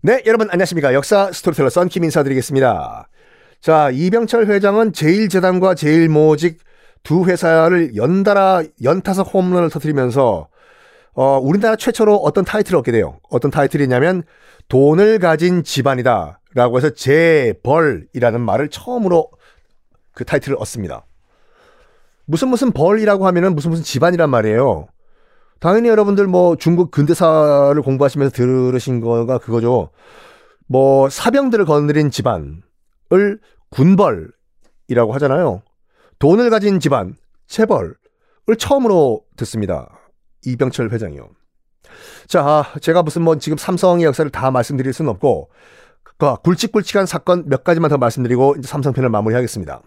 네, 여러분 안녕하십니까. 역사 스토리텔러 썬킴 인사드리겠습니다. 자, 이병철 회장은 제일제당과 제일모직 두 회사를 연달아 연타석 홈런을 터뜨리면서 어, 우리나라 최초로 어떤 타이틀을 얻게 돼요. 어떤 타이틀이냐면 돈을 가진 집안이다. 라고 해서 재벌이라는 말을 처음으로 그 타이틀을 얻습니다. 무슨 무슨 벌이라고 하면은 무슨 무슨 집안이란 말이에요. 당연히 여러분들 뭐 중국 근대사를 공부하시면서 들으신 거가 그거죠. 뭐 사병들을 거느린 집안을 군벌이라고 하잖아요. 돈을 가진 집안, 체벌을 처음으로 듣습니다. 이병철 회장이요. 자, 제가 무슨 뭐 지금 삼성의 역사를 다 말씀드릴 수는 없고, 그 굵직굵직한 사건 몇 가지만 더 말씀드리고 이제 삼성편을 마무리하겠습니다.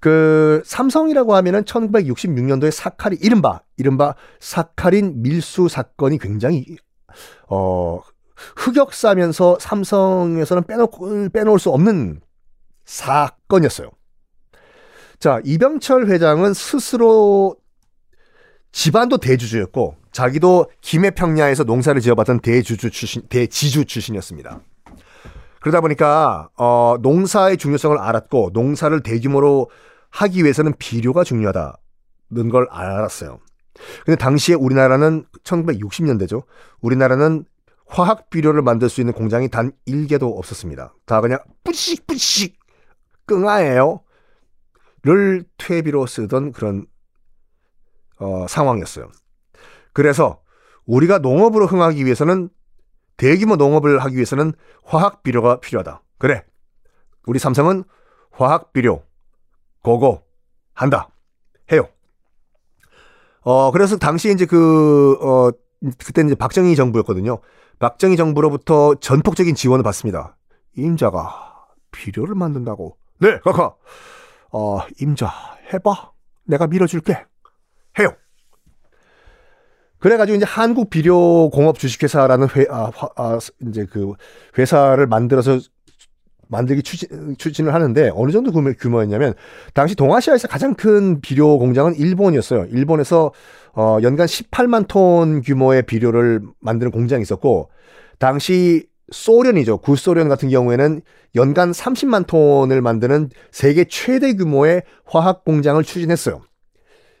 그 삼성이라고 하면은 1966년도에 사카린 이른바 이른바 사카린 밀수 사건이 굉장히 어 흑역사면서 삼성에서는 빼놓고 빼놓을 수 없는 사건이었어요. 자, 이병철 회장은 스스로 집안도 대주주였고 자기도 김해평야에서 농사를 지어봤던 대주주 출신 대지주 출신이었습니다. 그러다 보니까 어 농사의 중요성을 알았고 농사를 대규모로 하기 위해서는 비료가 중요하다는 걸 알았어요. 근데 당시에 우리나라는 1960년대죠. 우리나라는 화학 비료를 만들 수 있는 공장이 단 1개도 없었습니다. 다 그냥 뿌시뿌시 끙아예요. 를 퇴비로 쓰던 그런 어, 상황이었어요. 그래서 우리가 농업으로 흥하기 위해서는 대규모 농업을 하기 위해서는 화학 비료가 필요하다. 그래. 우리 삼성은 화학 비료 고고 한다. 해요. 어, 그래서 당시에 이제 그, 어, 그때는 이제 박정희 정부였거든요. 박정희 정부로부터 전폭적인 지원을 받습니다. 임자가 비료를 만든다고. 네, 카카. 어, 임자, 해봐. 내가 밀어줄게. 해요. 그래가지고 이제 한국 비료 공업 주식회사라는 회, 아, 아, 이제 그 회사를 만들어서 만들기 추진, 추진을 하는데 어느 정도 규모, 규모였냐면 당시 동아시아에서 가장 큰 비료 공장은 일본이었어요. 일본에서 어, 연간 18만 톤 규모의 비료를 만드는 공장이 있었고 당시 소련이죠. 구소련 같은 경우에는 연간 30만 톤을 만드는 세계 최대 규모의 화학 공장을 추진했어요.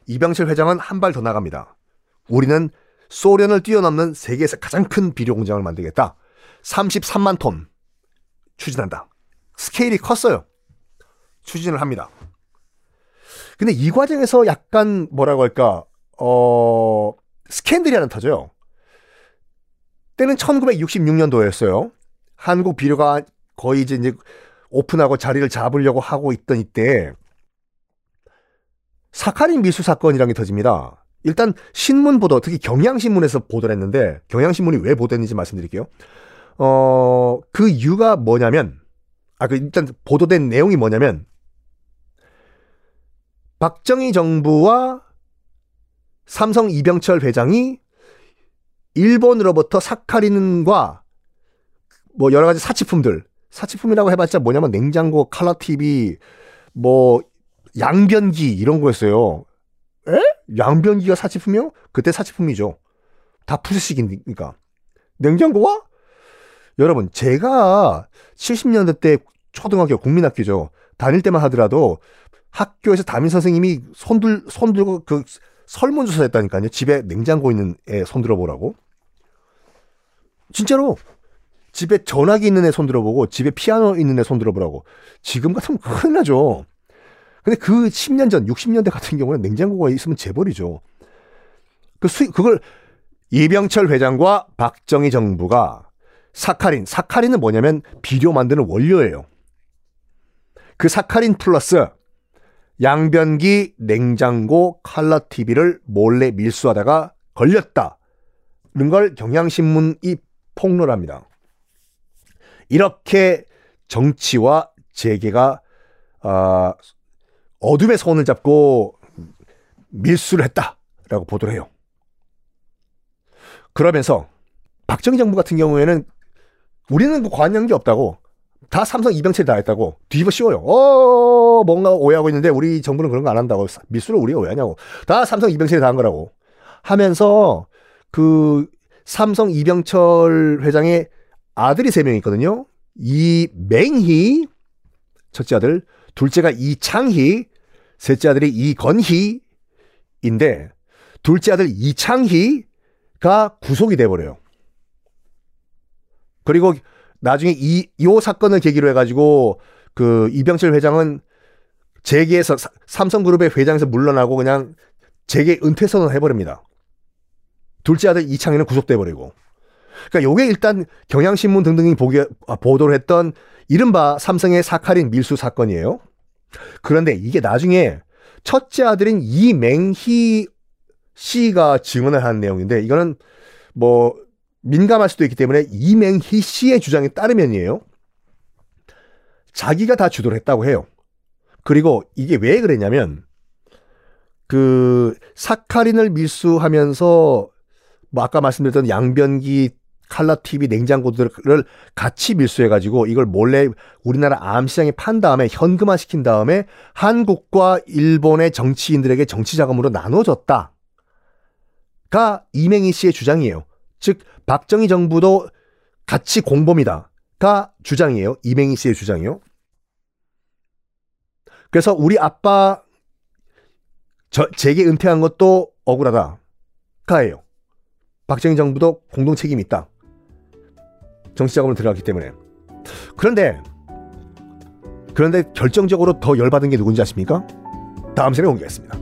이병철 회장은 한 발 더 나갑니다. 우리는 소련을 뛰어넘는 세계에서 가장 큰 비료 공장을 만들겠다. 33만 톤 추진한다. 스케일이 컸어요. 추진을 합니다. 근데 이 과정에서 약간 뭐라고 할까, 어, 스캔들이 하나 터져요. 때는 1966년도였어요. 한국 비료가 거의 이제, 이제 오픈하고 자리를 잡으려고 하고 있던 이때 사카린 미수 사건이라는 게 터집니다. 일단 신문 보도, 특히 경향신문에서 보도를 했는데 경향신문이 왜 보도했는지 말씀드릴게요. 어, 그 이유가 뭐냐면 아, 그 일단 보도된 내용이 뭐냐면 박정희 정부와 삼성 이병철 회장이 일본으로부터 사카린과 뭐 여러 가지 사치품들 사치품이라고 해봤자 뭐냐면 냉장고, 칼라 TV, 뭐 양변기 이런 거였어요. 에? 양변기가 사치품이요? 그때 사치품이죠. 다 푸시식이니까. 냉장고와 여러분, 제가 70년대 때 초등학교, 국민학교죠. 다닐 때만 하더라도 학교에서 담임 선생님이 손들, 손 들고 그 설문조사 했다니까요. 집에 냉장고 있는 애 손 들어 보라고. 진짜로. 집에 전화기 있는 애 손 들어 보고 집에 피아노 있는 애 손 들어 보라고. 지금 같으면 큰일 나죠. 근데 그 10년 전, 60년대 같은 경우는 냉장고가 있으면 재벌이죠. 그 수익, 그걸 이병철 회장과 박정희 정부가 사카린, 사카린은 뭐냐면 비료 만드는 원료예요. 그 사카린 플러스 양변기, 냉장고, 칼라 TV를 몰래 밀수하다가 걸렸다. 는걸 경향신문이 폭로합니다. 이렇게 정치와 재계가 어, 어둠의 손을 잡고 밀수를 했다라고 보도를 해요. 그러면서 박정희 정부 같은 경우에는 우리는 뭐 관여한 게 없다고 다 삼성 이병철이 다 했다고 뒤집어 씌워요. 어 뭔가 오해하고 있는데 우리 정부는 그런 거 안 한다고 밀수를 우리가 왜 하냐고 다 삼성 이병철이 다 한 거라고 하면서 그 삼성 이병철 회장의 아들이 세 명 있거든요. 이맹희 첫째 아들, 둘째가 이창희, 셋째 아들이 이건희인데 둘째 아들 이창희가 구속이 돼 버려요. 그리고 나중에 이, 요 사건을 계기로 해가지고 그 이병철 회장은 재계에서 삼성그룹의 회장에서 물러나고 그냥 재계 은퇴 선언을 해버립니다. 둘째 아들 이창희는 구속돼 버리고. 그러니까 요게 일단 경향신문 등등이 보게, 아, 보도를 했던 이른바 삼성의 사카린 밀수 사건이에요. 그런데 이게 나중에 첫째 아들인 이맹희 씨가 증언을 한 내용인데 이거는 뭐 민감할 수도 있기 때문에 이맹희 씨의 주장에 따르면이에요. 자기가 다 주도를 했다고 해요. 그리고 이게 왜 그랬냐면 그 사카린을 밀수하면서 뭐 아까 말씀드렸던 양변기 칼라 TV 냉장고들을 같이 밀수해가지고 이걸 몰래 우리나라 암시장에 판 다음에 현금화 시킨 다음에 한국과 일본의 정치인들에게 정치 자금으로 나눠줬다 가 이맹희 씨의 주장이에요. 즉 박정희 정부도 같이 공범이다가 주장이에요. 이맹희 씨의 주장이요. 그래서 우리 아빠 저, 재계 은퇴한 것도 억울하다 가예요. 박정희 정부도 공동 책임이 있다. 정치 자금을 들어갔기 때문에. 그런데 그런데 결정적으로 더 열받은 게 누군지 아십니까? 다음 시간에 공개하겠습니다.